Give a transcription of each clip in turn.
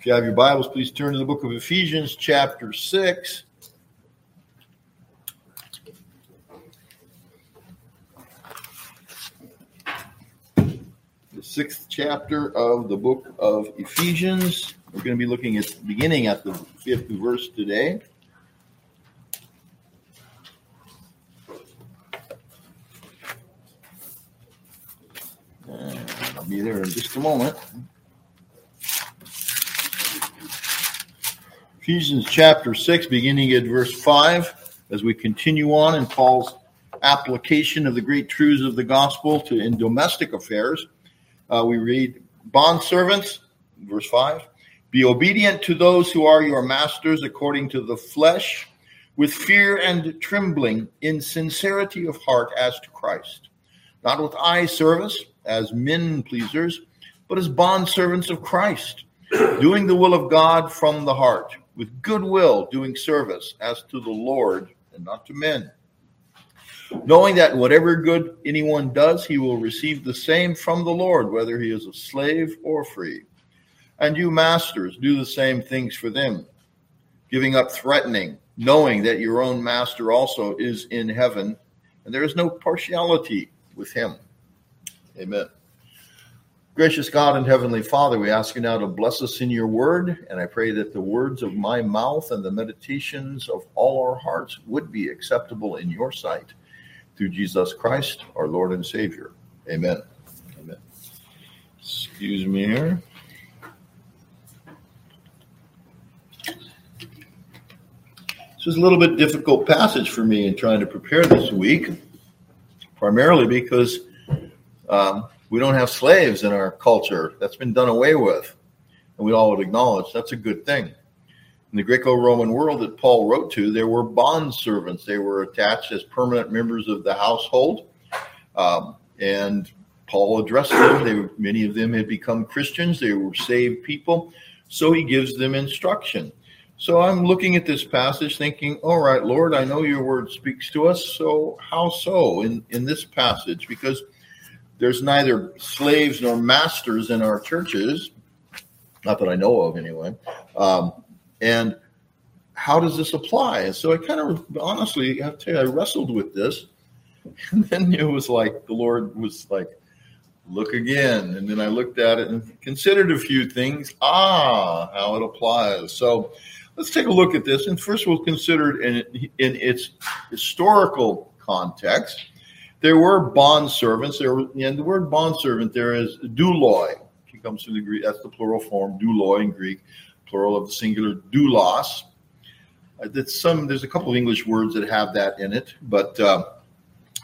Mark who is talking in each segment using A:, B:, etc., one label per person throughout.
A: If you have your Bibles, please turn to the book of Ephesians, chapter 6. The sixth chapter of the book of Ephesians. We're going to be looking at beginning at the fifth verse today. And I'll be there in just a moment. Ephesians chapter 6, beginning at verse 5, as we continue on in Paul's application of the great truths of the gospel to in domestic affairs. Uh, we read, Bond servants, verse 5, be obedient to those who are your masters according to the flesh, with fear and trembling, in sincerity of heart as to Christ, not with eye service as men pleasers, but as bond servants of Christ, doing the will of God from the heart with goodwill doing service as to the Lord and not to men. Knowing that whatever good anyone does, he will receive the same from the Lord, whether he is a slave or free. And you, masters, do the same things for them, giving up threatening, knowing that your own master also is in heaven, and there is no partiality with him. Amen. Gracious God and Heavenly Father, we ask you now to bless us in your word, and I pray that the words of my mouth and the meditations of all our hearts would be acceptable in your sight through Jesus Christ, our Lord and Savior. Amen. Amen. Excuse me here. This is a little bit difficult passage for me in trying to prepare this week, primarily because um, we don't have slaves in our culture. That's been done away with. And we all would acknowledge that's a good thing. In the Greco Roman world that Paul wrote to, there were bond servants. They were attached as permanent members of the household. Um, and Paul addressed them. They, many of them had become Christians, they were saved people. So he gives them instruction. So I'm looking at this passage thinking, all right, Lord, I know your word speaks to us. So how so in, in this passage? Because there's neither slaves nor masters in our churches, not that I know of anyway. Um, and how does this apply? And so I kind of honestly I have to tell you, I wrestled with this. And then it was like the Lord was like, look again. And then I looked at it and considered a few things. Ah, how it applies. So let's take a look at this. And first we'll consider it in, in its historical context there were bond servants. There were, and the word bond servant there is douloi. It comes from the Greek. That's the plural form, douloi in Greek, plural of the singular doulos. Uh, that's some. There's a couple of English words that have that in it, but uh,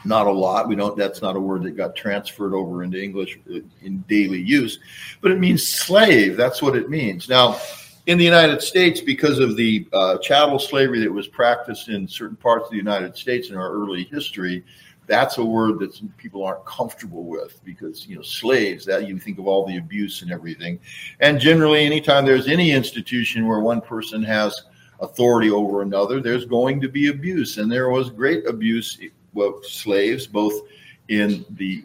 A: not a lot. We don't. That's not a word that got transferred over into English uh, in daily use, but it means slave. That's what it means. Now, in the United States, because of the uh, chattel slavery that was practiced in certain parts of the United States in our early history, that's a word that people aren't comfortable with because you know slaves that you think of all the abuse and everything. And generally anytime there's any institution where one person has authority over another there's going to be abuse. And there was great abuse of slaves both in the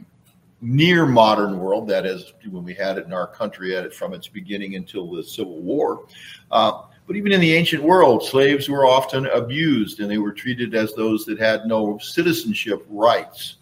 A: near modern world that is when we had it in our country at it from its beginning until the civil war uh, but even in the ancient world, slaves were often abused and they were treated as those that had no citizenship rights.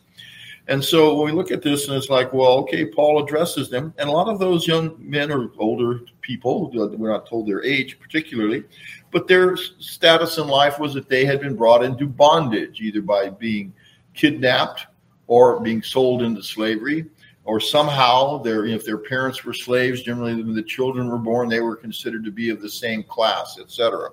A: And so when we look at this and it's like, well, okay, Paul addresses them. And a lot of those young men or older people, we're not told their age particularly, but their status in life was that they had been brought into bondage, either by being kidnapped or being sold into slavery or somehow their if their parents were slaves generally when the children were born they were considered to be of the same class etc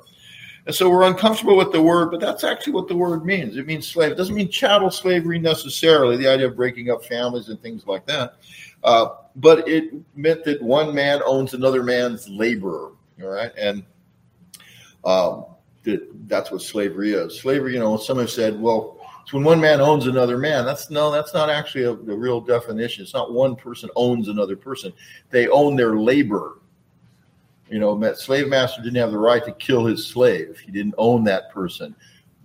A: and so we're uncomfortable with the word but that's actually what the word means. It means slave. It doesn't mean chattel slavery necessarily the idea of breaking up families and things like that. Uh, but it meant that one man owns another man's labor all right? And um, that, that's what slavery is. Slavery you know some have said well so when one man owns another man, that's no, that's not actually a, the real definition. It's not one person owns another person. They own their labor. You know, that slave master didn't have the right to kill his slave. He didn't own that person,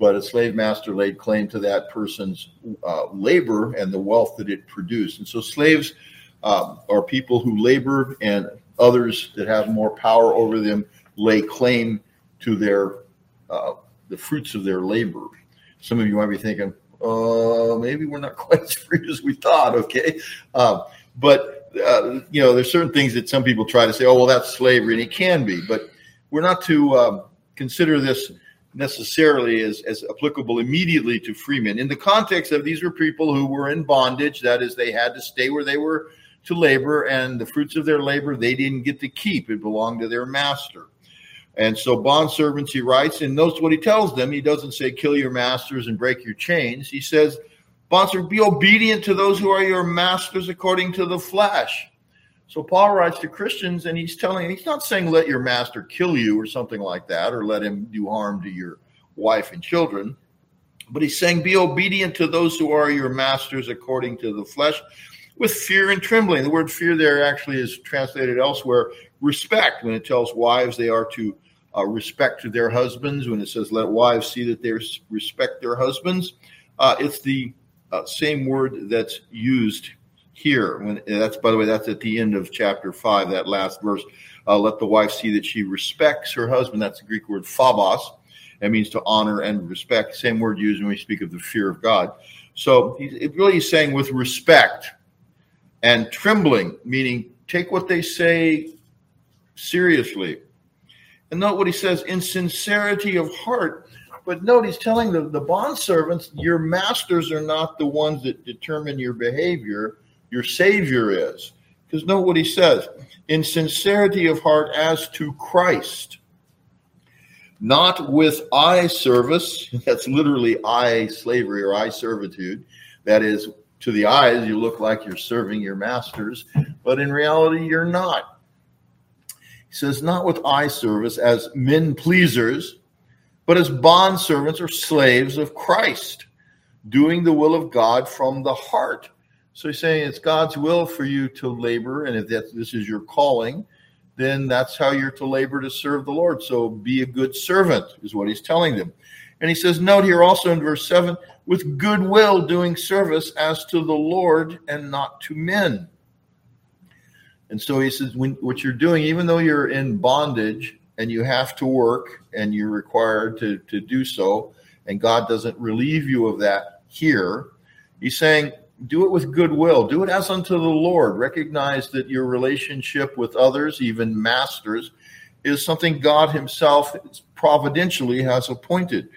A: but a slave master laid claim to that person's uh, labor and the wealth that it produced. And so slaves um, are people who labor and others that have more power over them lay claim to their uh, the fruits of their labor. Some of you might be thinking, uh, maybe we're not quite as free as we thought. Okay, uh, but uh, you know, there's certain things that some people try to say, oh, well, that's slavery, and it can be, but we're not to um, consider this necessarily as, as applicable immediately to freemen. In the context of these were people who were in bondage, that is, they had to stay where they were to labor, and the fruits of their labor they didn't get to keep. It belonged to their master. And so, bond servants, he writes, and notice what he tells them. He doesn't say, kill your masters and break your chains. He says, Bondservants, be obedient to those who are your masters according to the flesh. So Paul writes to Christians and he's telling, he's not saying let your master kill you or something like that, or let him do harm to your wife and children. But he's saying, be obedient to those who are your masters according to the flesh with fear and trembling. The word fear there actually is translated elsewhere respect when it tells wives they are to uh, respect to their husbands. When it says let wives see that they respect their husbands, uh, it's the uh, same word that's used here. When that's by the way, that's at the end of chapter five, that last verse. Uh, let the wife see that she respects her husband. That's the Greek word phobos. That means to honor and respect. Same word used when we speak of the fear of God. So it really is saying with respect and trembling, meaning take what they say seriously. And note what he says in sincerity of heart but note, he's telling the, the bond servants, your masters are not the ones that determine your behavior. Your Savior is. Because note what he says in sincerity of heart as to Christ, not with eye service. That's literally eye slavery or eye servitude. That is, to the eyes, you look like you're serving your masters, but in reality, you're not. He says, not with eye service as men pleasers but as bond servants or slaves of Christ, doing the will of God from the heart. So he's saying it's God's will for you to labor, and if that this is your calling, then that's how you're to labor to serve the Lord. So be a good servant, is what he's telling them. And he says, note here also in verse 7 with goodwill doing service as to the Lord and not to men. And so he says, when, what you're doing, even though you're in bondage, and you have to work and you're required to, to do so, and God doesn't relieve you of that here. He's saying, do it with goodwill, do it as unto the Lord. Recognize that your relationship with others, even masters, is something God Himself providentially has appointed.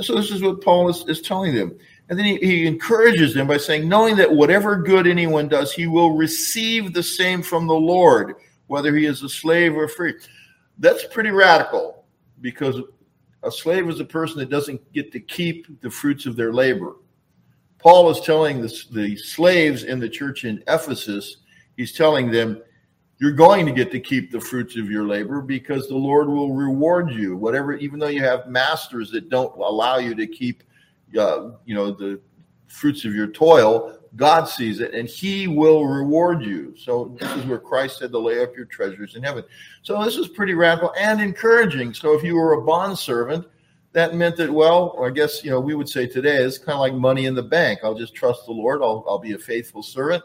A: So, this is what Paul is, is telling them. And then he, he encourages them by saying, knowing that whatever good anyone does, he will receive the same from the Lord, whether he is a slave or free. That's pretty radical because a slave is a person that doesn't get to keep the fruits of their labor. Paul is telling the, the slaves in the church in Ephesus, he's telling them, you're going to get to keep the fruits of your labor because the Lord will reward you. Whatever, even though you have masters that don't allow you to keep, uh, you know, the fruits of your toil, God sees it and he will reward you. So this is where Christ said to lay up your treasures in heaven. So this is pretty radical and encouraging. So if you were a bond servant, that meant that, well, I guess, you know, we would say today it's kind of like money in the bank. I'll just trust the Lord. I'll, I'll be a faithful servant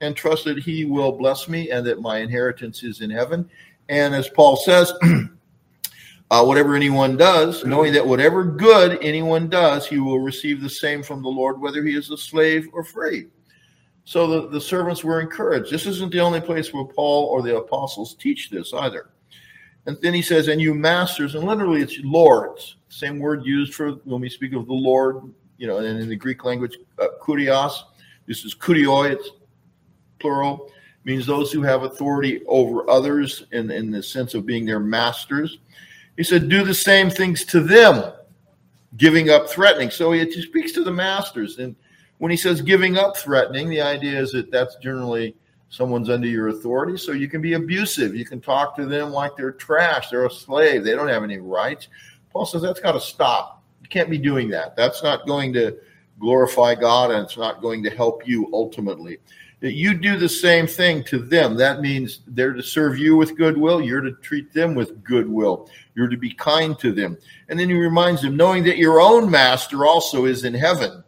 A: and trust that he will bless me and that my inheritance is in heaven. And as Paul says, uh, whatever anyone does, knowing that whatever good anyone does, he will receive the same from the Lord, whether he is a slave or free. So the, the servants were encouraged. This isn't the only place where Paul or the apostles teach this either. And then he says, and you masters, and literally it's lords, same word used for when we speak of the Lord, you know, and in the Greek language, uh, kurios. This is kurioi, it's plural, means those who have authority over others in, in the sense of being their masters. He said, do the same things to them, giving up threatening. So he speaks to the masters. And when he says giving up threatening, the idea is that that's generally someone's under your authority. So you can be abusive. You can talk to them like they're trash. They're a slave. They don't have any rights. Paul says that's got to stop. You can't be doing that. That's not going to glorify God and it's not going to help you ultimately that you do the same thing to them. That means they're to serve you with goodwill. You're to treat them with goodwill. You're to be kind to them. And then he reminds them, knowing that your own master also is in heaven.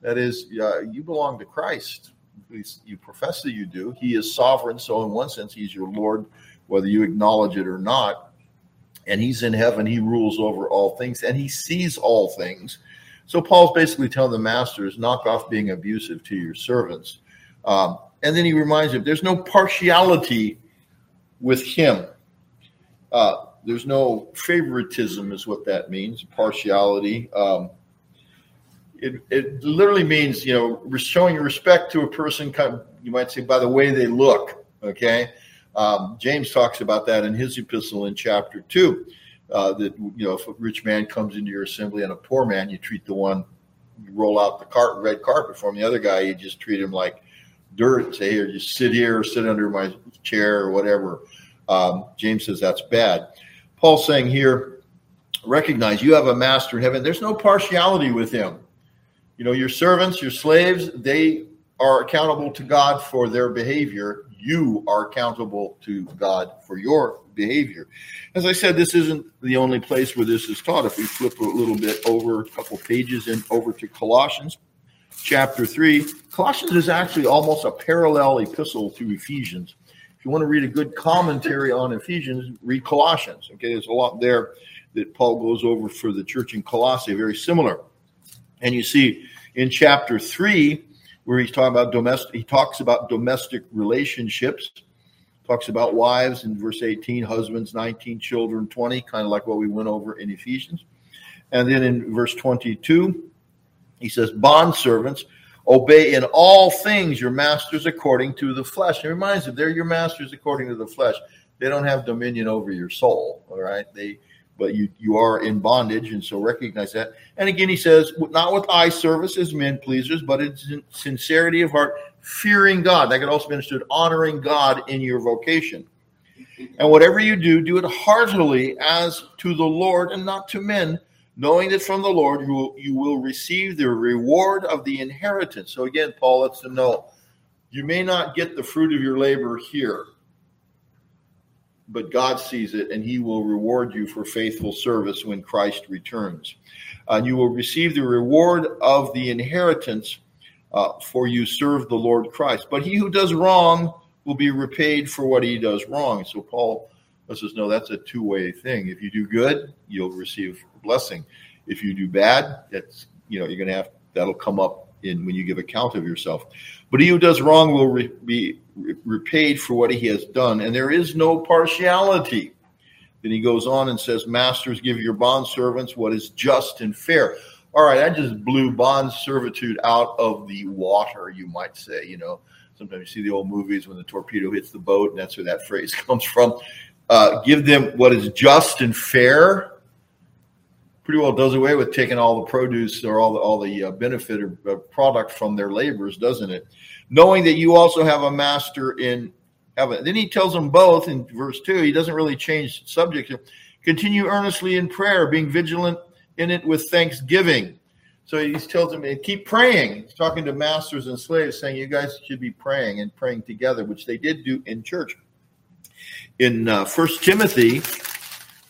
A: That is, uh, you belong to Christ. you profess that you do. He is sovereign, so in one sense, he's your Lord, whether you acknowledge it or not. And he's in heaven, he rules over all things, and he sees all things. So Paul's basically telling the masters, knock off being abusive to your servants. Um, and then he reminds them, there's no partiality with him. Uh, there's no favoritism, is what that means, partiality. Um, it, it literally means, you know, showing respect to a person, kind of, you might say, by the way they look. Okay. Um, James talks about that in his epistle in chapter two. Uh, that you know, if a rich man comes into your assembly and a poor man, you treat the one, you roll out the red carpet for him. The other guy, you just treat him like dirt. Say here, just sit here, or sit under my chair, or whatever. Um, James says that's bad. Paul's saying here, recognize you have a master in heaven. There's no partiality with him. You know, your servants, your slaves, they are accountable to God for their behavior. You are accountable to God for your behavior. As I said, this isn't the only place where this is taught. If we flip a little bit over a couple pages and over to Colossians chapter 3, Colossians is actually almost a parallel epistle to Ephesians. If you want to read a good commentary on Ephesians, read Colossians. Okay, there's a lot there that Paul goes over for the church in Colossae, very similar. And you see in chapter three, where he's talking about domestic, he talks about domestic relationships, talks about wives in verse 18, husbands 19, children 20, kind of like what we went over in Ephesians. And then in verse 22, he says, bond servants Obey in all things your masters according to the flesh. It reminds you, they're your masters according to the flesh. They don't have dominion over your soul. All right. They, but you, you are in bondage. And so recognize that. And again, he says, not with eye service as men pleasers, but in sincerity of heart, fearing God. That could also be understood honoring God in your vocation. And whatever you do, do it heartily as to the Lord and not to men knowing that from the Lord you will, you will receive the reward of the inheritance. So again, Paul lets them know you may not get the fruit of your labor here, but God sees it and he will reward you for faithful service when Christ returns. And you will receive the reward of the inheritance uh, for you serve the Lord Christ. But he who does wrong will be repaid for what he does wrong. So Paul lets us know that's a two way thing. If you do good, you'll receive blessing. If you do bad, that's you know you're going to have that'll come up in when you give account of yourself. But he who does wrong will re, be repaid for what he has done, and there is no partiality. Then he goes on and says, "Masters, give your bond servants what is just and fair." All right, I just blew bond servitude out of the water, you might say. You know, sometimes you see the old movies when the torpedo hits the boat, and that's where that phrase comes from. Uh, give them what is just and fair pretty well does away with taking all the produce or all the all the uh, benefit or uh, product from their labors, doesn't it? Knowing that you also have a master in heaven. Then he tells them both in verse two. He doesn't really change subject. Continue earnestly in prayer, being vigilant in it with thanksgiving. So he tells them, keep praying. He's talking to masters and slaves, saying you guys should be praying and praying together, which they did do in church. In uh, First Timothy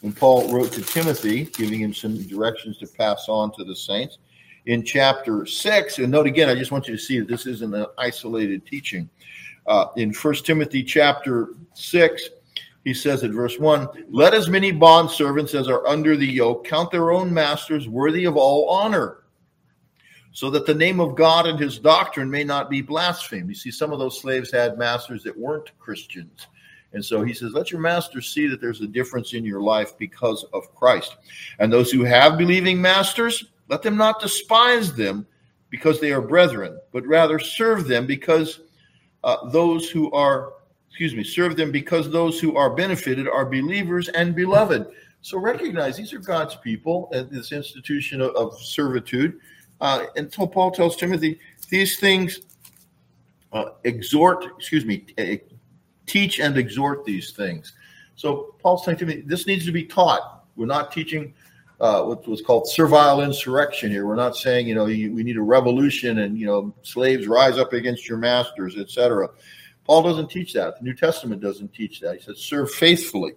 A: when Paul wrote to Timothy, giving him some directions to pass on to the saints. In chapter 6, and note again, I just want you to see that this isn't an isolated teaching. Uh, in First Timothy chapter 6, he says at verse 1 Let as many bond servants as are under the yoke count their own masters worthy of all honor, so that the name of God and his doctrine may not be blasphemed. You see, some of those slaves had masters that weren't Christians. And so he says, let your master see that there's a difference in your life because of Christ. And those who have believing masters, let them not despise them because they are brethren, but rather serve them because uh, those who are, excuse me, serve them because those who are benefited are believers and beloved. So recognize these are God's people at this institution of, of servitude. Uh, and so Paul tells Timothy, these things uh, exhort, excuse me, teach and exhort these things. So Paul's saying to me, this needs to be taught. We're not teaching uh, what was called servile insurrection here. We're not saying, you know, you, we need a revolution and, you know, slaves rise up against your masters, etc. Paul doesn't teach that. The New Testament doesn't teach that. He says, serve faithfully.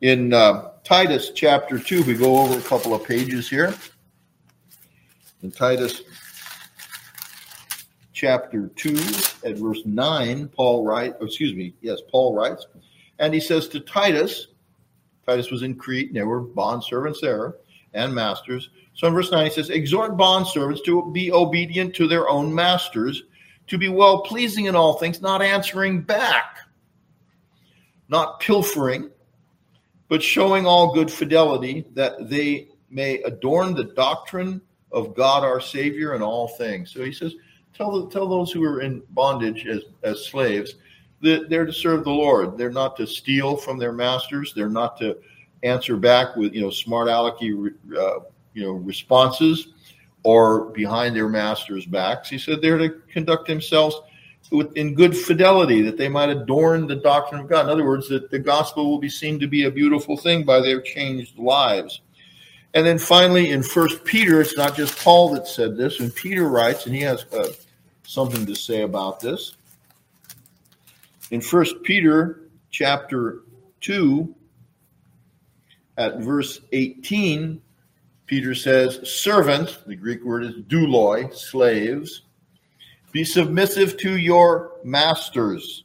A: In uh, Titus chapter 2, we go over a couple of pages here. In Titus chapter 2 at verse 9, Paul writes, oh, excuse me, yes, Paul writes, and he says to Titus, Titus was in Crete, and there were bond servants there and masters. So in verse 9, he says, Exhort bond servants to be obedient to their own masters, to be well pleasing in all things, not answering back, not pilfering, but showing all good fidelity, that they may adorn the doctrine of God our Savior in all things. So he says, Tell, tell those who are in bondage as, as slaves that they're to serve the Lord. They're not to steal from their masters. They're not to answer back with you know smart alecky uh, you know responses or behind their masters' backs. He said they're to conduct themselves with, in good fidelity, that they might adorn the doctrine of God. In other words, that the gospel will be seen to be a beautiful thing by their changed lives. And then finally, in First Peter, it's not just Paul that said this, and Peter writes, and he has uh, something to say about this. In First Peter chapter 2, at verse 18, Peter says, Servant, the Greek word is douloi, slaves, be submissive to your masters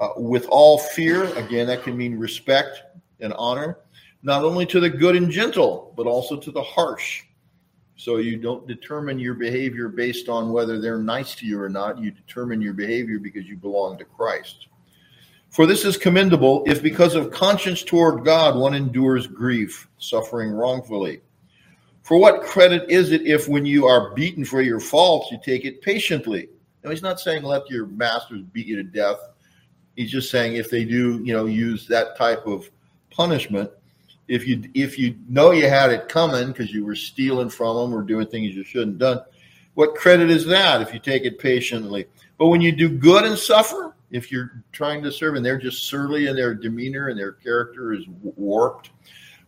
A: uh, with all fear. Again, that can mean respect and honor, not only to the good and gentle, but also to the harsh. So you don't determine your behavior based on whether they're nice to you or not. You determine your behavior because you belong to Christ. For this is commendable if because of conscience toward God one endures grief, suffering wrongfully. For what credit is it if when you are beaten for your faults, you take it patiently? Now, he's not saying let your masters beat you to death. He's just saying if they do, you know, use that type of punishment, if you if you know you had it coming because you were stealing from them or doing things you shouldn't have done, what credit is that if you take it patiently? But when you do good and suffer, if you're trying to serve and they're just surly in their demeanor and their character is warped.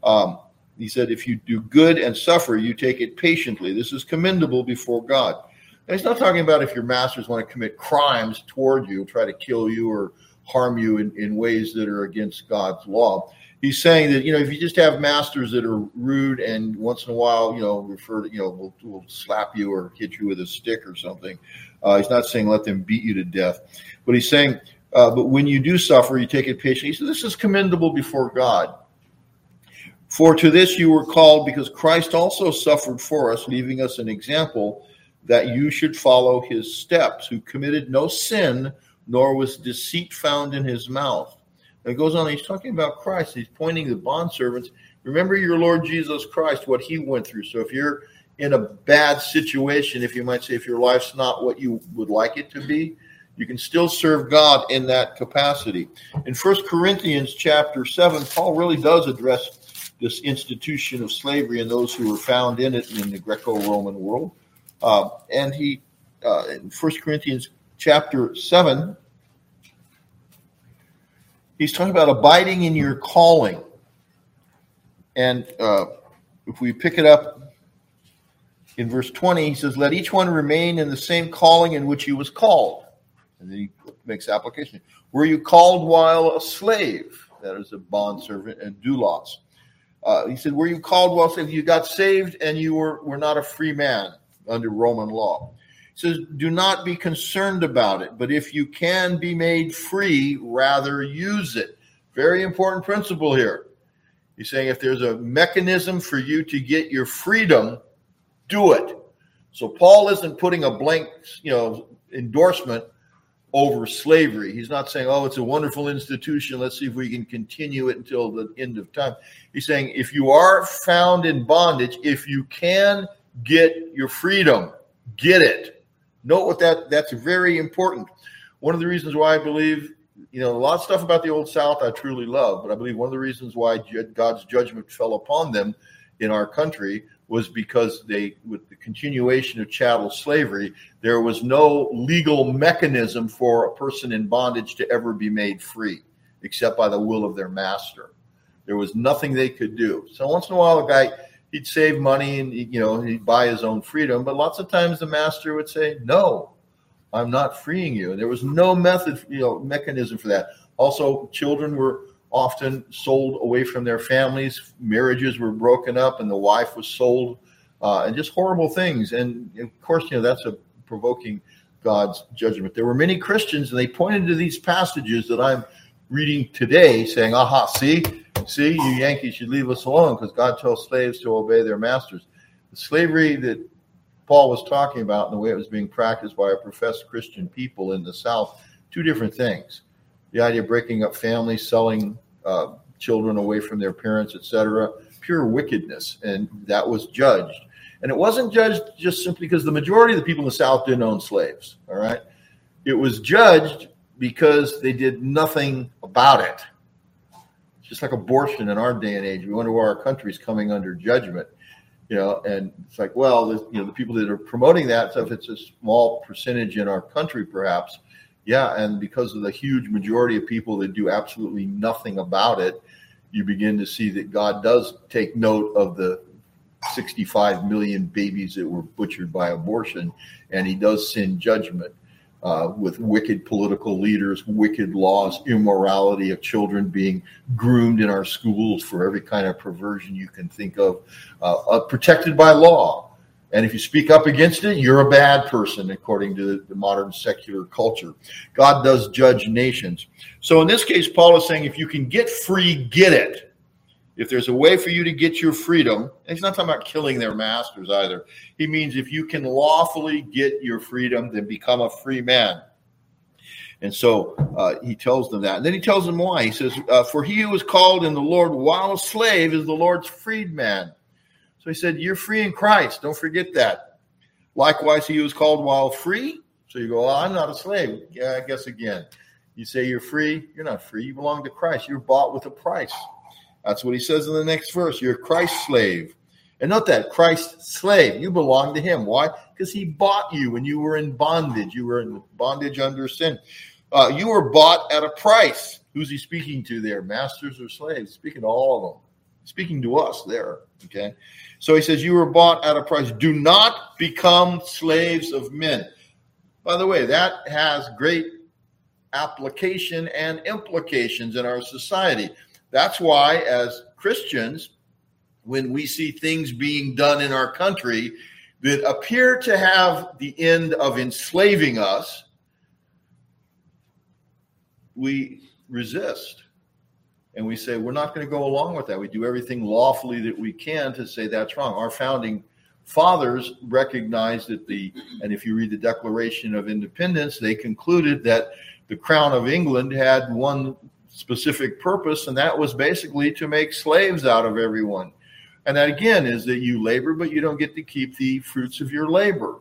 A: Um, he said, if you do good and suffer, you take it patiently. This is commendable before God. And he's not talking about if your masters want to commit crimes toward you, try to kill you or harm you in, in ways that are against God's law. He's saying that, you know, if you just have masters that are rude and once in a while, you know, refer to, you know, will, will slap you or hit you with a stick or something, uh, he's not saying let them beat you to death. But he's saying, uh, but when you do suffer, you take it patiently. He says, this is commendable before God. For to this you were called, because Christ also suffered for us, leaving us an example that you should follow his steps, who committed no sin, nor was deceit found in his mouth. And it goes on, he's talking about Christ. He's pointing to bondservants. Remember your Lord Jesus Christ, what he went through. So if you're in a bad situation, if you might say, if your life's not what you would like it to be, you can still serve God in that capacity. In First Corinthians chapter 7, Paul really does address this institution of slavery and those who were found in it in the Greco-Roman world. Uh, and he, uh, in First Corinthians chapter 7, he's talking about abiding in your calling. And uh, if we pick it up in verse 20, he says, Let each one remain in the same calling in which he was called. And then he makes application. Were you called while a slave? That is a bond servant and doulos. Uh, he said, Were you called while slave? You got saved and you were, were not a free man under Roman law. Says, Do not be concerned about it, but if you can be made free, rather use it. Very important principle here. He's saying if there's a mechanism for you to get your freedom, do it. So Paul isn't putting a blank, you know, endorsement over slavery. He's not saying, oh, it's a wonderful institution. Let's see if we can continue it until the end of time. He's saying, if you are found in bondage, if you can get your freedom, get it. Note what that that's very important. One of the reasons why I believe, you know, a lot of stuff about the Old South I truly love, but I believe one of the reasons why God's judgment fell upon them in our country was because they, with the continuation of chattel slavery, there was no legal mechanism for a person in bondage to ever be made free, except by the will of their master. There was nothing they could do. So once in a while, a guy he'd save money and you know he'd buy his own freedom, but lots of times the master would say, "No, I'm not freeing you." And there was no method, you know, mechanism for that. Also, children were often sold away from their families. Marriages were broken up, and the wife was sold, uh, and just horrible things. And of course, you know that's a provoking God's judgment. There were many Christians, and they pointed to these passages that I'm reading today, saying, "Aha, see, see, you Yankees should leave us alone because God tells slaves to obey their masters." The slavery that Paul was talking about and the way it was being practiced by a professed Christian people in the South, two different things. The idea of breaking up families, selling uh, children away from their parents, etc., pure wickedness, and that was judged. And it wasn't judged just simply because the majority of the people in the South didn't own slaves. All right. It was judged because they did nothing about it. Just like abortion in our day and age. We wonder why our country's coming under judgment. You know, and it's like, well, you know, the people that are promoting that stuff, it's a small percentage in our country, perhaps. Yeah, and because of the huge majority of people that do absolutely nothing about it, you begin to see that God does take note of the 65 million babies that were butchered by abortion, and he does send judgment uh, with wicked political leaders, wicked laws, immorality of children being groomed in our schools for every kind of perversion you can think of, uh, uh, protected by law. And if you speak up against it, you're a bad person, according to the modern secular culture. God does judge nations. So in this case, Paul is saying if you can get free, get it if there's a way for you to get your freedom, he's not talking about killing their masters either. He means if you can lawfully get your freedom, then become a free man. And so uh, he tells them that. And then he tells them why. He says, uh, For he who is called in the Lord while a slave is the Lord's freedman. So he said, You're free in Christ. Don't forget that. Likewise, he who is called while free. So you go, well, I'm not a slave. Yeah, I guess again. You say you're free. You're not free. You belong to Christ. You're bought with a price. That's what he says in the next verse. You're Christ's slave. And not that Christ's slave. You belong to him. Why? Because he bought you when you were in bondage. You were in bondage under sin. Uh, you were bought at a price. Who's he speaking to there? Masters or slaves? Speaking to all of them. Speaking to us there. Okay. So he says, You were bought at a price. Do not become slaves of men. By the way, that has great application and implications in our society. That's why, as Christians, when we see things being done in our country that appear to have the end of enslaving us, we resist. And we say, we're not going to go along with that. We do everything lawfully that we can to say that's wrong. Our founding fathers recognized that the, and if you read the Declaration of Independence, they concluded that the Crown of England had one specific purpose, and that was basically to make slaves out of everyone. And that again is that you labor, but you don't get to keep the fruits of your labor.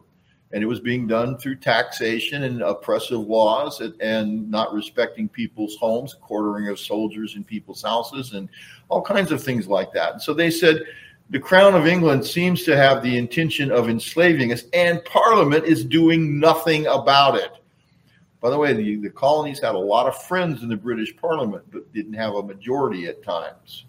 A: And it was being done through taxation and oppressive laws and, and not respecting people's homes, quartering of soldiers in people's houses, and all kinds of things like that. And so they said, the Crown of England seems to have the intention of enslaving us, and Parliament is doing nothing about it. By the way, the, the colonies had a lot of friends in the British Parliament, but didn't have a majority at times.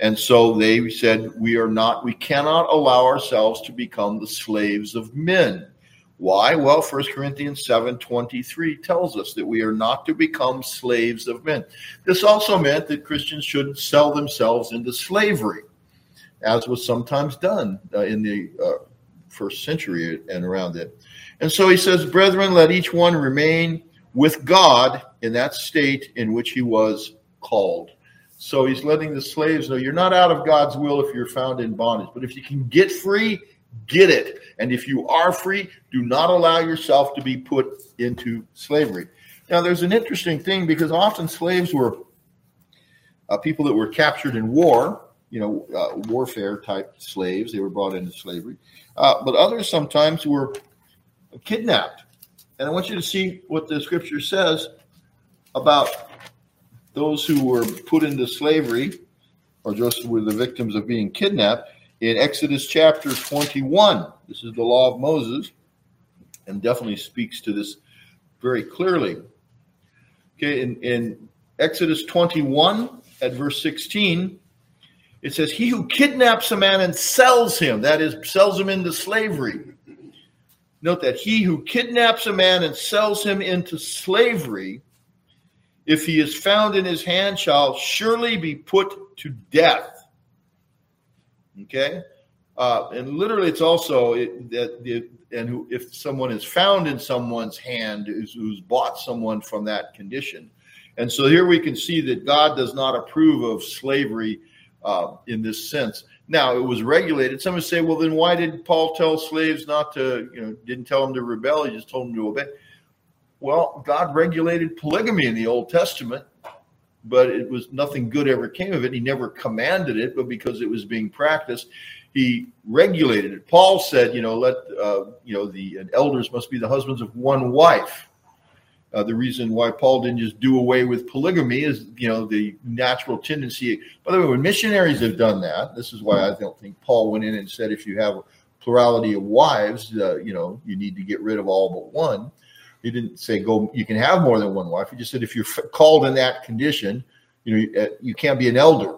A: And so they said, we are not, we cannot allow ourselves to become the slaves of men. Why? Well, 1 Corinthians 7 23 tells us that we are not to become slaves of men. This also meant that Christians shouldn't sell themselves into slavery, as was sometimes done uh, in the uh, first century and around it. And so he says, Brethren, let each one remain with God in that state in which he was called. So he's letting the slaves know you're not out of God's will if you're found in bondage. But if you can get free, get it. And if you are free, do not allow yourself to be put into slavery. Now, there's an interesting thing because often slaves were uh, people that were captured in war, you know, uh, warfare type slaves. They were brought into slavery. Uh, but others sometimes were kidnapped. And I want you to see what the scripture says about those who were put into slavery or just were the victims of being kidnapped in Exodus chapter 21. This is the law of Moses and definitely speaks to this very clearly. Okay, in, in Exodus 21 at verse 16, it says, He who kidnaps a man and sells him, that is, sells him into slavery, Note that he who kidnaps a man and sells him into slavery, if he is found in his hand, shall surely be put to death. Okay? Uh, and literally, it's also it, that and who, if someone is found in someone's hand who's bought someone from that condition. And so here we can see that God does not approve of slavery uh, in this sense. Now it was regulated. Some would say, well, then why did Paul tell slaves not to, you know, didn't tell them to rebel, he just told them to obey? Well, God regulated polygamy in the Old Testament, but it was nothing good ever came of it. He never commanded it, but because it was being practiced, he regulated it. Paul said, you know, let uh, you know the elders must be the husbands of one wife. Uh, the reason why Paul didn't just do away with polygamy is, you know, the natural tendency. By the way, when missionaries have done that, this is why I don't think Paul went in and said if you have a plurality of wives, uh, you know, you need to get rid of all but one. He didn't say go. You can have more than one wife. He just said if you're called in that condition, you know, uh, you can't be an elder.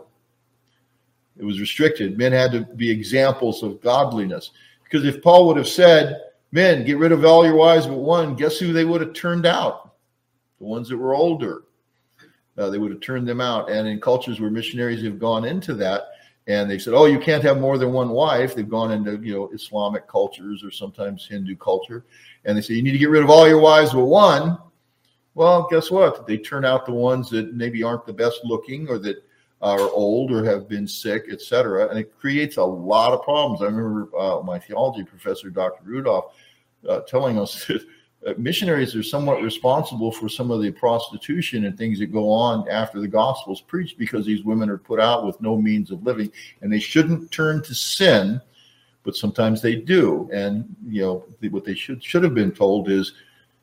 A: It was restricted. Men had to be examples of godliness. Because if Paul would have said, Men, get rid of all your wives but one, guess who they would have turned out? The ones that were older. Uh, they would have turned them out. And in cultures where missionaries have gone into that, and they said, "Oh, you can't have more than one wife." They've gone into you know Islamic cultures or sometimes Hindu culture, and they say you need to get rid of all your wives but one. Well, guess what? They turn out the ones that maybe aren't the best looking or that are old or have been sick, etc. And it creates a lot of problems. I remember uh, my theology professor, Dr. Rudolph, uh, telling us that Uh, missionaries are somewhat responsible for some of the prostitution and things that go on after the gospel is preached because these women are put out with no means of living and they shouldn't turn to sin but sometimes they do. And you know what they should should have been told is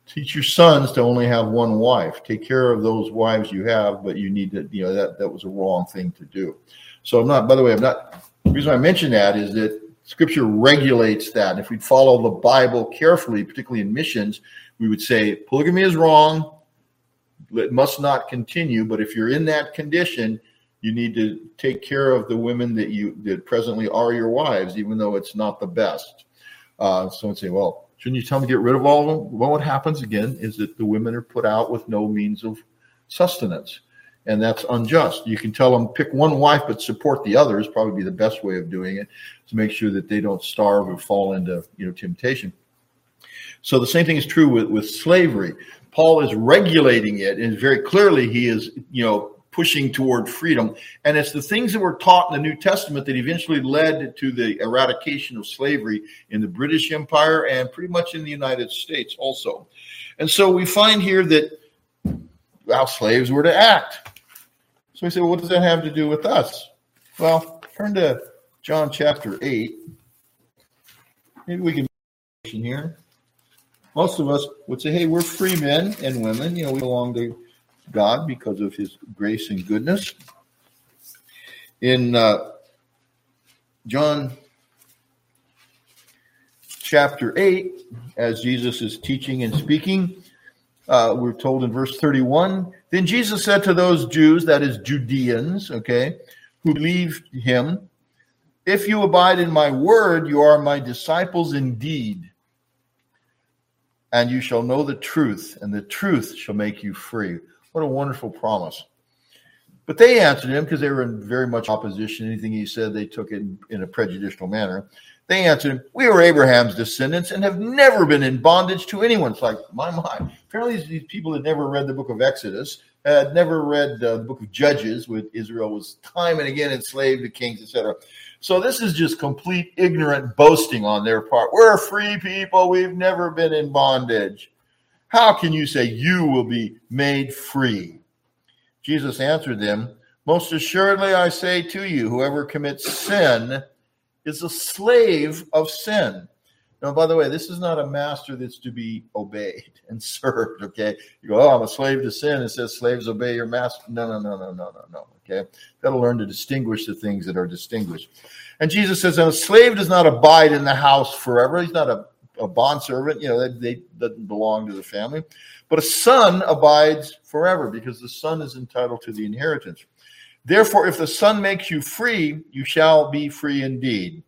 A: teach your sons to only have one wife. Take care of those wives you have but you need to you know that that was a wrong thing to do. So i'm not by the way i'm not the reason i mention that is that scripture regulates that and if we follow the bible carefully particularly in missions we would say polygamy is wrong it must not continue but if you're in that condition you need to take care of the women that you that presently are your wives even though it's not the best uh, someone say well Shouldn't you tell them to get rid of all of them? Well, what happens again is that the women are put out with no means of sustenance. And that's unjust. You can tell them pick one wife but support the others, probably be the best way of doing it to make sure that they don't starve or fall into you know temptation. So the same thing is true with, with slavery. Paul is regulating it, and very clearly he is, you know, pushing toward freedom. And it's the things that were taught in the New Testament that eventually led to the eradication of slavery in the British Empire and pretty much in the United States also. And so we find here that how slaves were to act. We say, well, what does that have to do with us? Well, turn to John chapter 8. Maybe we can here. Most of us would say, hey, we're free men and women. You know, we belong to God because of his grace and goodness. In uh, John chapter 8, as Jesus is teaching and speaking, uh, we're told in verse 31 Then Jesus said to those Jews, that is, Judeans, okay, who believed him, If you abide in my word, you are my disciples indeed. And you shall know the truth, and the truth shall make you free. What a wonderful promise. But they answered him because they were in very much opposition. Anything he said, they took it in, in a prejudicial manner. They answered We are Abraham's descendants and have never been in bondage to anyone. It's like, my, my. Apparently, these people had never read the book of Exodus, had never read uh, the book of Judges, where Israel was time and again enslaved to kings, etc. So this is just complete ignorant boasting on their part. We're free people. We've never been in bondage. How can you say you will be made free? Jesus answered them, Most assuredly I say to you, whoever commits sin is a slave of sin. Now, by the way, this is not a master that's to be obeyed and served. Okay. You go, oh, I'm a slave to sin. It says slaves obey your master. No, no, no, no, no, no, no. Okay. Got to learn to distinguish the things that are distinguished. And Jesus says, a slave does not abide in the house forever. He's not a a bond servant, you know, they, they doesn't belong to the family. But a son abides forever because the son is entitled to the inheritance. Therefore, if the son makes you free, you shall be free indeed.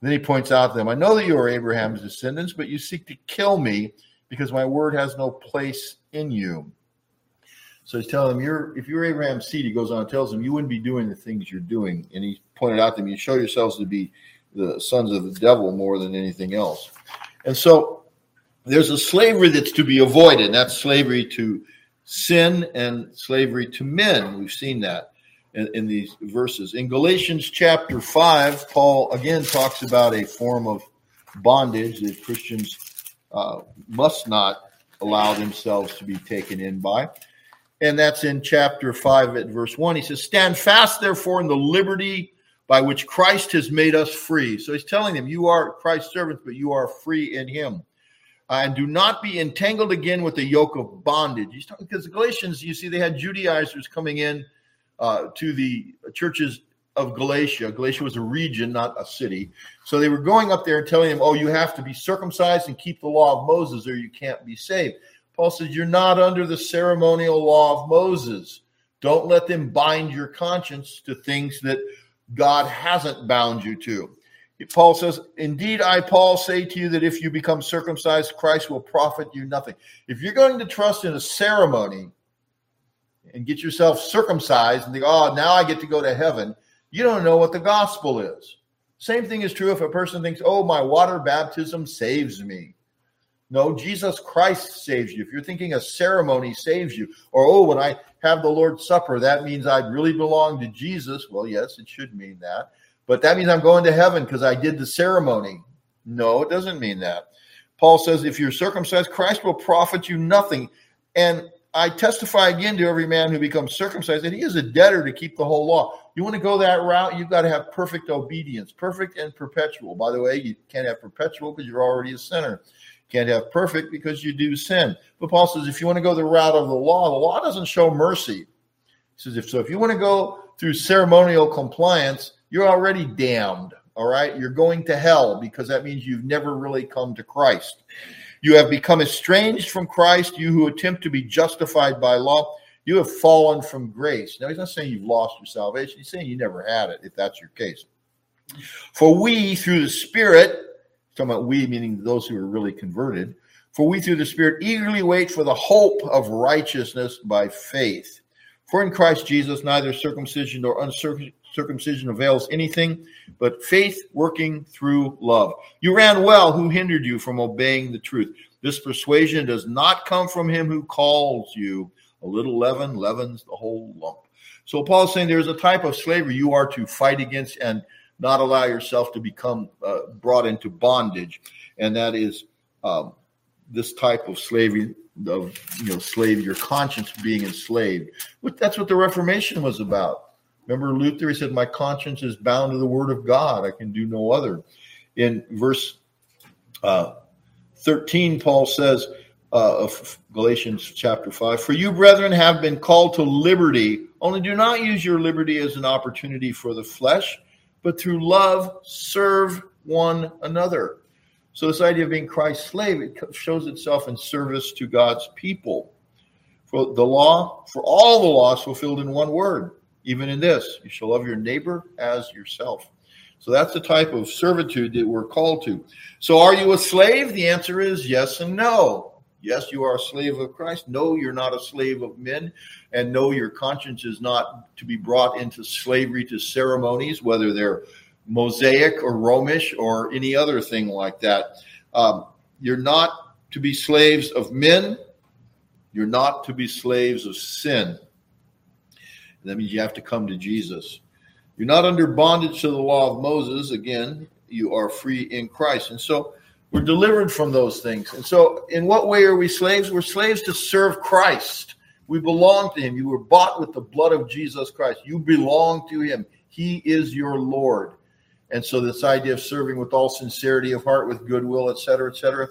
A: then he points out to them, I know that you are Abraham's descendants, but you seek to kill me because my word has no place in you. So he's telling them, you're if you're Abraham's seed, he goes on and tells them, you wouldn't be doing the things you're doing. And he pointed out to them, you show yourselves to be the sons of the devil more than anything else. And so there's a slavery that's to be avoided, and that's slavery to sin and slavery to men. We've seen that in, in these verses. In Galatians chapter 5, Paul again talks about a form of bondage that Christians uh, must not allow themselves to be taken in by. And that's in chapter 5 at verse 1. He says, Stand fast, therefore, in the liberty by which Christ has made us free. So he's telling them, You are Christ's servants, but you are free in him. Uh, and do not be entangled again with the yoke of bondage. He's talking because the Galatians, you see, they had Judaizers coming in uh, to the churches of Galatia. Galatia was a region, not a city. So they were going up there and telling them, oh, you have to be circumcised and keep the law of Moses or you can't be saved. Paul says, you're not under the ceremonial law of Moses. Don't let them bind your conscience to things that God hasn't bound you to. Paul says, Indeed, I, Paul, say to you that if you become circumcised, Christ will profit you nothing. If you're going to trust in a ceremony and get yourself circumcised and think, oh, now I get to go to heaven, you don't know what the gospel is. Same thing is true if a person thinks, oh, my water baptism saves me. No, Jesus Christ saves you. If you're thinking a ceremony saves you, or oh, when I have the Lord's Supper, that means I really belong to Jesus. Well, yes, it should mean that. But that means I'm going to heaven because I did the ceremony. No, it doesn't mean that. Paul says, if you're circumcised, Christ will profit you nothing. And I testify again to every man who becomes circumcised that he is a debtor to keep the whole law. You want to go that route, you've got to have perfect obedience, perfect and perpetual. By the way, you can't have perpetual because you're already a sinner. You Can't have perfect because you do sin. But Paul says if you want to go the route of the law, the law doesn't show mercy. He says if so, if you want to go through ceremonial compliance, you're already damned. All right, you're going to hell because that means you've never really come to Christ. You have become estranged from Christ, you who attempt to be justified by law. You have fallen from grace. Now, he's not saying you've lost your salvation. He's saying you never had it, if that's your case. For we, through the Spirit, talking about we, meaning those who are really converted, for we, through the Spirit, eagerly wait for the hope of righteousness by faith. For in Christ Jesus, neither circumcision nor uncircumcision avails anything, but faith working through love. You ran well. Who hindered you from obeying the truth? This persuasion does not come from him who calls you. A little leaven leavens the whole lump. So Paul's saying there's a type of slavery you are to fight against and not allow yourself to become uh, brought into bondage, and that is um, this type of slavery of you know slave your conscience being enslaved. That's what the Reformation was about. Remember Luther? He said, "My conscience is bound to the Word of God; I can do no other." In verse uh, thirteen, Paul says uh, of Galatians chapter five, "For you, brethren, have been called to liberty. Only do not use your liberty as an opportunity for the flesh, but through love serve one another." So this idea of being Christ's slave, it shows itself in service to God's people. For the law, for all the laws fulfilled in one word, even in this, you shall love your neighbor as yourself. So that's the type of servitude that we're called to. So are you a slave? The answer is yes and no. Yes, you are a slave of Christ. No, you're not a slave of men. And no, your conscience is not to be brought into slavery to ceremonies, whether they're Mosaic or Romish or any other thing like that. Um, you're not to be slaves of men. You're not to be slaves of sin. That means you have to come to Jesus. You're not under bondage to the law of Moses. Again, you are free in Christ. And so we're delivered from those things. And so, in what way are we slaves? We're slaves to serve Christ. We belong to Him. You were bought with the blood of Jesus Christ. You belong to Him. He is your Lord. And so this idea of serving with all sincerity of heart, with goodwill, et cetera, et cetera,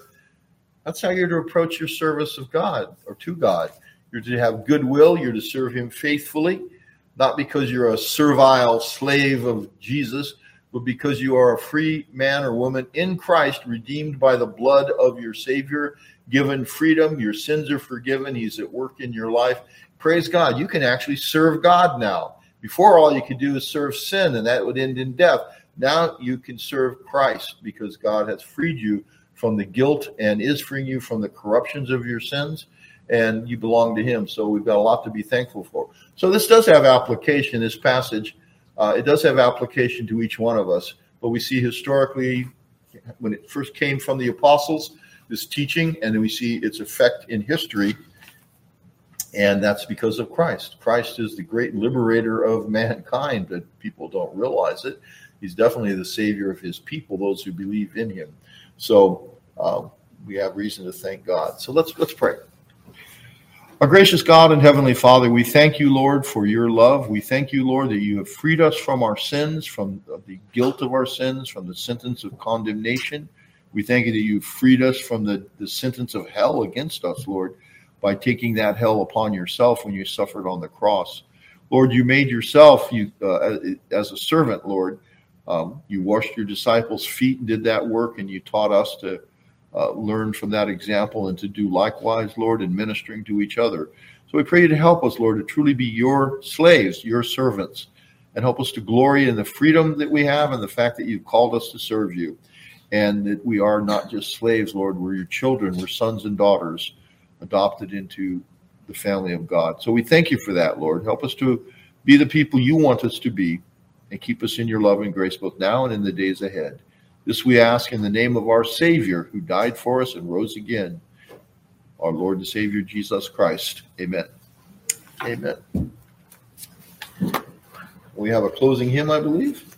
A: that's how you're to approach your service of God or to God. You're to have goodwill. You're to serve Him faithfully, not because you're a servile slave of Jesus, but because you are a free man or woman in Christ, redeemed by the blood of your Savior, given freedom. Your sins are forgiven. He's at work in your life. Praise God. You can actually serve God now. Before, all you could do is serve sin, and that would end in death. Now you can serve Christ because God has freed you from the guilt and is freeing you from the corruptions of your sins, and you belong to Him. So we've got a lot to be thankful for. So this does have application, this passage. Uh, it does have application to each one of us.
B: but we see historically when it first came from the apostles, this teaching, and then we see its effect in history. And that's because of Christ. Christ is the great liberator of mankind, but people don't realize it. He's definitely the savior of his people, those who believe in him. So um, we have reason to thank God. So let's let's pray. Our gracious God and Heavenly Father, we thank you, Lord, for your love. We thank you, Lord, that you have freed us from our sins, from the guilt of our sins, from the sentence of condemnation. We thank you that you freed us from the, the sentence of hell against us, Lord, by taking that hell upon yourself when you suffered on the cross. Lord, you made yourself you uh, as a servant, Lord. Um, you washed your disciples' feet and did that work, and you taught us to uh, learn from that example and to do likewise, Lord, in ministering to each other. So we pray you to help us, Lord, to truly be your slaves, your servants, and help us to glory in the freedom that we have and the fact that you've called us to serve you. And that we are not just slaves, Lord, we're your children, we're sons and daughters adopted into the family of God. So we thank you for that, Lord. Help us to be the people you want us to be and keep us in your love and grace both now and in the days ahead. This we ask in the name of our Savior, who died for us and rose again, our Lord and Savior Jesus Christ. Amen. Amen. We have a closing hymn, I believe.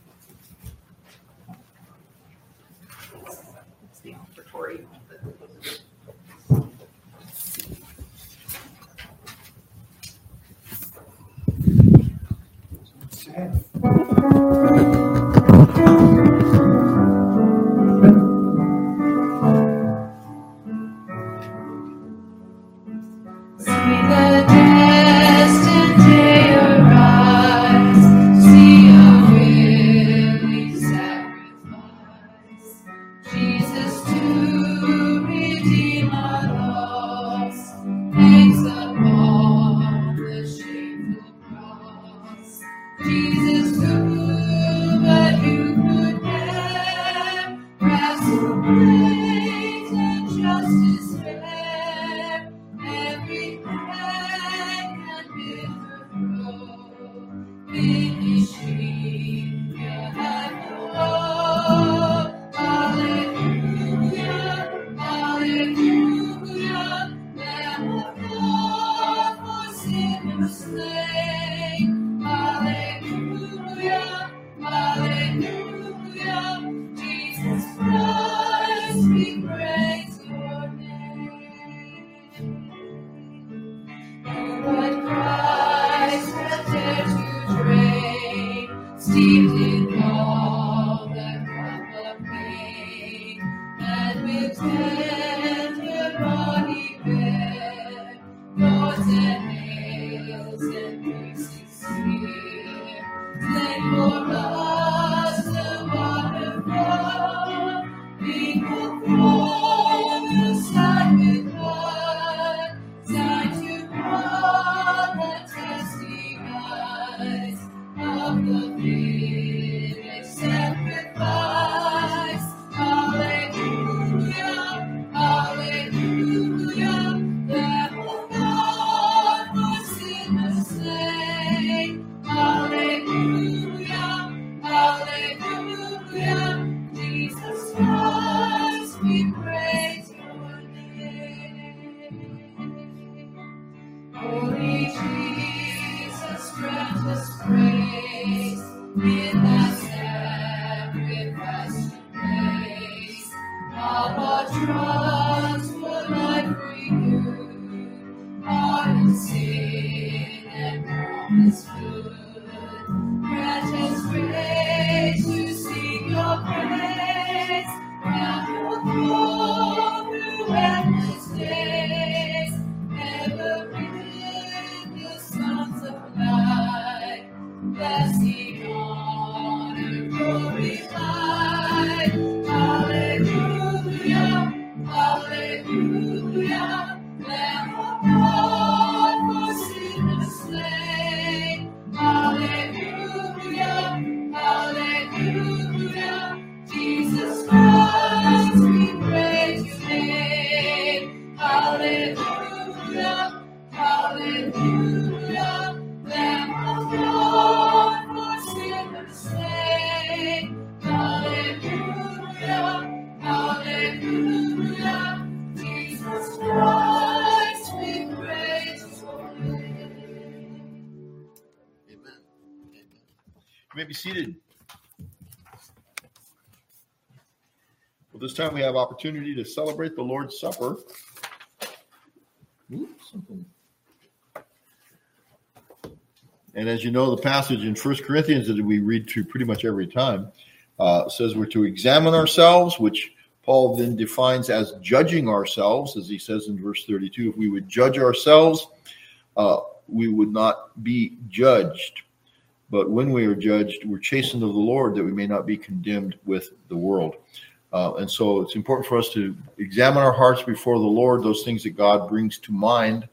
A: May be seated. Well, this time we have opportunity to celebrate the Lord's Supper. Oops, and as you know, the passage in First Corinthians that we read through pretty much every time uh, says we're to examine ourselves, which Paul then defines as judging ourselves, as he says in verse 32. If we would judge ourselves, uh, we would not be judged. But when we are judged, we're chastened of the Lord that we may not be condemned with the world. Uh, and so it's important for us to examine our hearts before the Lord, those things that God brings to mind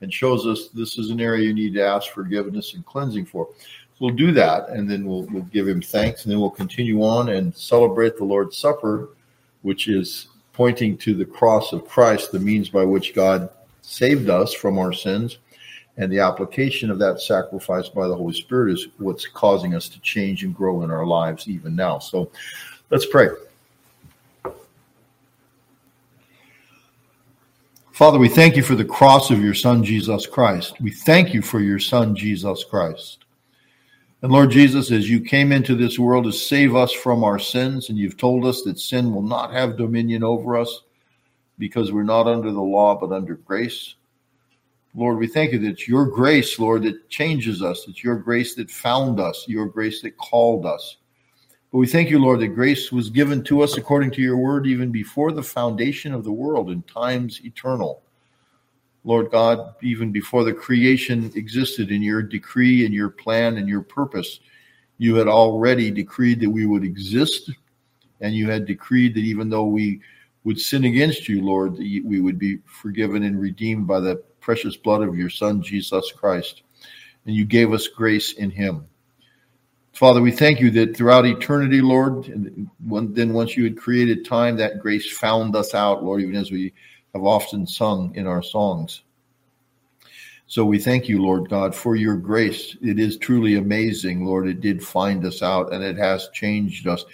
A: and shows us this is an area you need to ask forgiveness and cleansing for. We'll do that, and then we'll, we'll give Him thanks, and then we'll continue on and celebrate the Lord's Supper, which is pointing to the cross of Christ, the means by which God saved us from our sins. And the application of that sacrifice by the Holy Spirit is what's causing us to change and grow in our lives even now. So let's pray. Father, we thank you for the cross of your Son, Jesus Christ. We thank you for your Son, Jesus Christ. And Lord Jesus, as you came into this world to save us from our sins, and you've told us that sin will not have dominion over us because we're not under the law, but under grace. Lord, we thank you that it's your grace, Lord, that changes us. It's your grace that found us, your grace that called us. But we thank you, Lord, that grace was given to us according to your word even before the foundation of the world in times eternal. Lord God, even before the creation existed in your decree and your plan and your purpose, you had already decreed that we would exist. And you had decreed that even though we would sin against you, Lord, we would be forgiven and redeemed by the precious blood of your Son, Jesus Christ. And you gave us grace in him. Father, we thank you that throughout eternity, Lord, and then once you had created time, that grace found us out, Lord, even as we have often sung in our songs. So we thank you, Lord God, for your grace. It is truly amazing, Lord. It did find us out and it has changed us,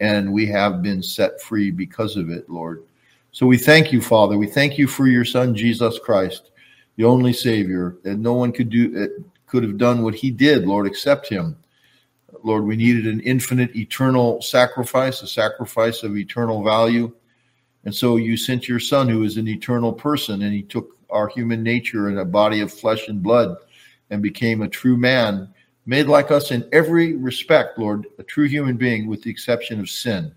A: and we have been set free because of it, Lord. So we thank you, Father. We thank you for your Son, Jesus Christ, the only Savior, that no one could do could have done what he did, Lord, except him. Lord, we needed an infinite, eternal sacrifice, a sacrifice of eternal value. And so you sent your son, who is an eternal person, and he took our human nature in a body of flesh and blood and became a true man, made like us in every respect, Lord, a true human being with the exception of sin.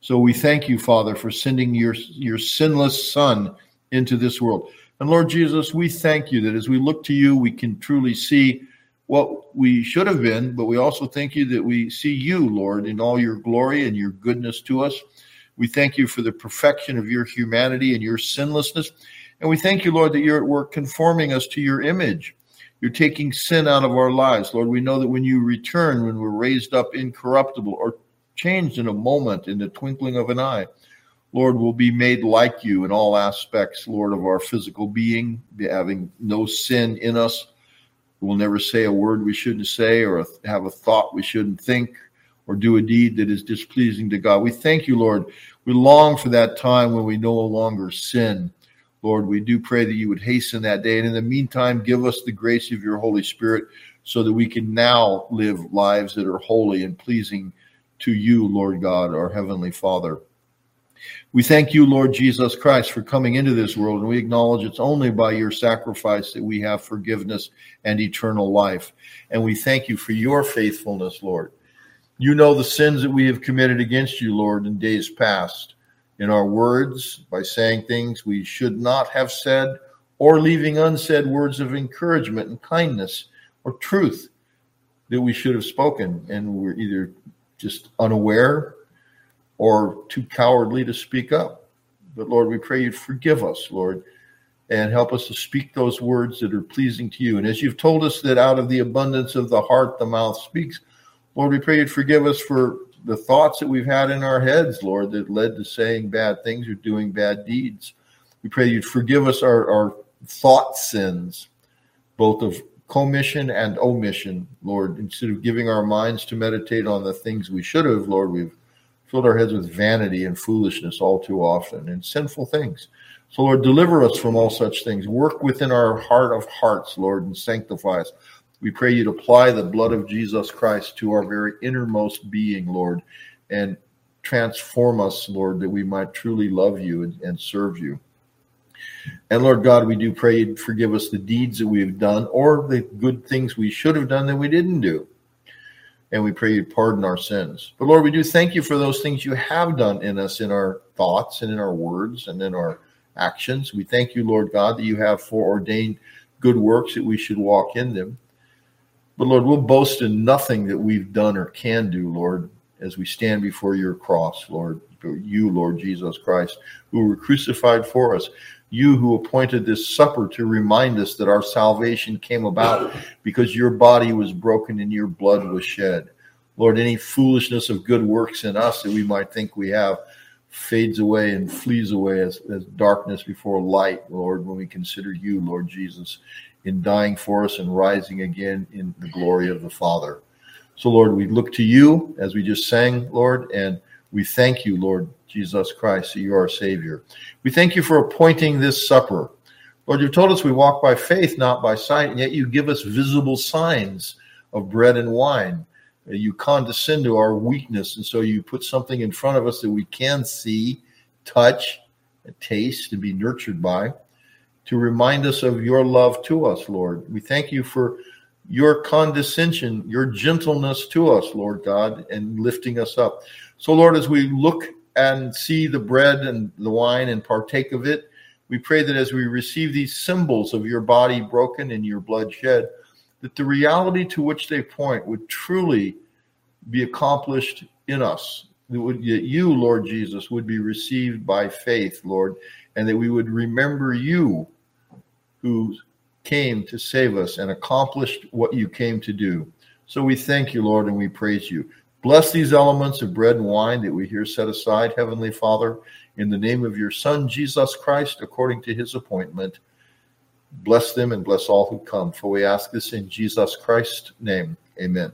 A: So we thank you, Father, for sending your, your sinless son into this world. And Lord Jesus, we thank you that as we look to you, we can truly see what we should have been, but we also thank you that we see you, Lord, in all your glory and your goodness to us. We thank you for the perfection of your humanity and your sinlessness. And we thank you, Lord, that you're at work conforming us to your image. You're taking sin out of our lives. Lord, we know that when you return, when we're raised up incorruptible or changed in a moment, in the twinkling of an eye, Lord, we'll be made like you in all aspects, Lord, of our physical being, having no sin in us We'll never say a word we shouldn't say or have a thought we shouldn't think or do a deed that is displeasing to God. We thank you, Lord. We long for that time when we no longer sin. Lord, we do pray that you would hasten that day. And in the meantime, give us the grace of your Holy Spirit so that we can now live lives that are holy and pleasing to you, Lord God, our Heavenly Father. We thank you, Lord Jesus Christ, for coming into this world, and we acknowledge it's only by your sacrifice that we have forgiveness and eternal life. And we thank you for your faithfulness, Lord. You know the sins that we have committed against you, Lord, in days past, in our words, by saying things we should not have said, or leaving unsaid words of encouragement and kindness or truth that we should have spoken, and we're either just unaware or too cowardly to speak up. But Lord, we pray you'd forgive us, Lord, and help us to speak those words that are pleasing to you. And as you've told us that out of the abundance of the heart, the mouth speaks, Lord, we pray you'd forgive us for the thoughts that we've had in our heads, Lord, that led to saying bad things or doing bad deeds. We pray you'd forgive us our, our thought sins, both of commission and omission, Lord. Instead of giving our minds to meditate on the things we should have, Lord, we've filled our heads with vanity and foolishness all too often and sinful things. So, Lord, deliver us from all such things. Work within our heart of hearts, Lord, and sanctify us. We pray you to apply the blood of Jesus Christ to our very innermost being, Lord, and transform us, Lord, that we might truly love you and, and serve you. And Lord God, we do pray you'd forgive us the deeds that we have done or the good things we should have done that we didn't do. And we pray you'd pardon our sins. But Lord, we do thank you for those things you have done in us, in our thoughts and in our words and in our actions. We thank you, Lord God, that you have foreordained good works that we should walk in them. But Lord, we'll boast in nothing that we've done or can do, Lord, as we stand before your cross, Lord. You, Lord Jesus Christ, who were crucified for us you who appointed this supper to remind us that our salvation came about because your body was broken and your blood was shed. Lord, any foolishness of good works in us that we might think we have fades away and flees away as, as darkness before light, Lord, when we consider you, Lord Jesus, in dying for us and rising again in the glory of the Father. So, Lord, we look to you as we just sang, Lord, and we thank you, Lord Jesus Christ, that you are our Savior. We thank you for appointing this supper. Lord, you've told us we walk by faith, not by sight, and yet you give us visible signs of bread and wine. You condescend to our weakness, and so you put something in front of us that we can see, touch, taste, and be nurtured by to remind us of your love to us, Lord. We thank you for your condescension, your gentleness to us, Lord God, and lifting us up. So, Lord, as we look and see the bread and the wine and partake of it, we pray that as we receive these symbols of your body broken and your blood shed, that the reality to which they point would truly be accomplished in us. That, you, Lord Jesus, would be received by faith, Lord, and that we would remember you who came to save us and accomplished what you came to do. So we thank you, Lord, and we praise you. Bless these elements of bread and wine that we here set aside, Heavenly Father, in the name of your Son, Jesus Christ, according to his appointment. Bless them and bless all who come. For we ask this in Jesus Christ's name. Amen.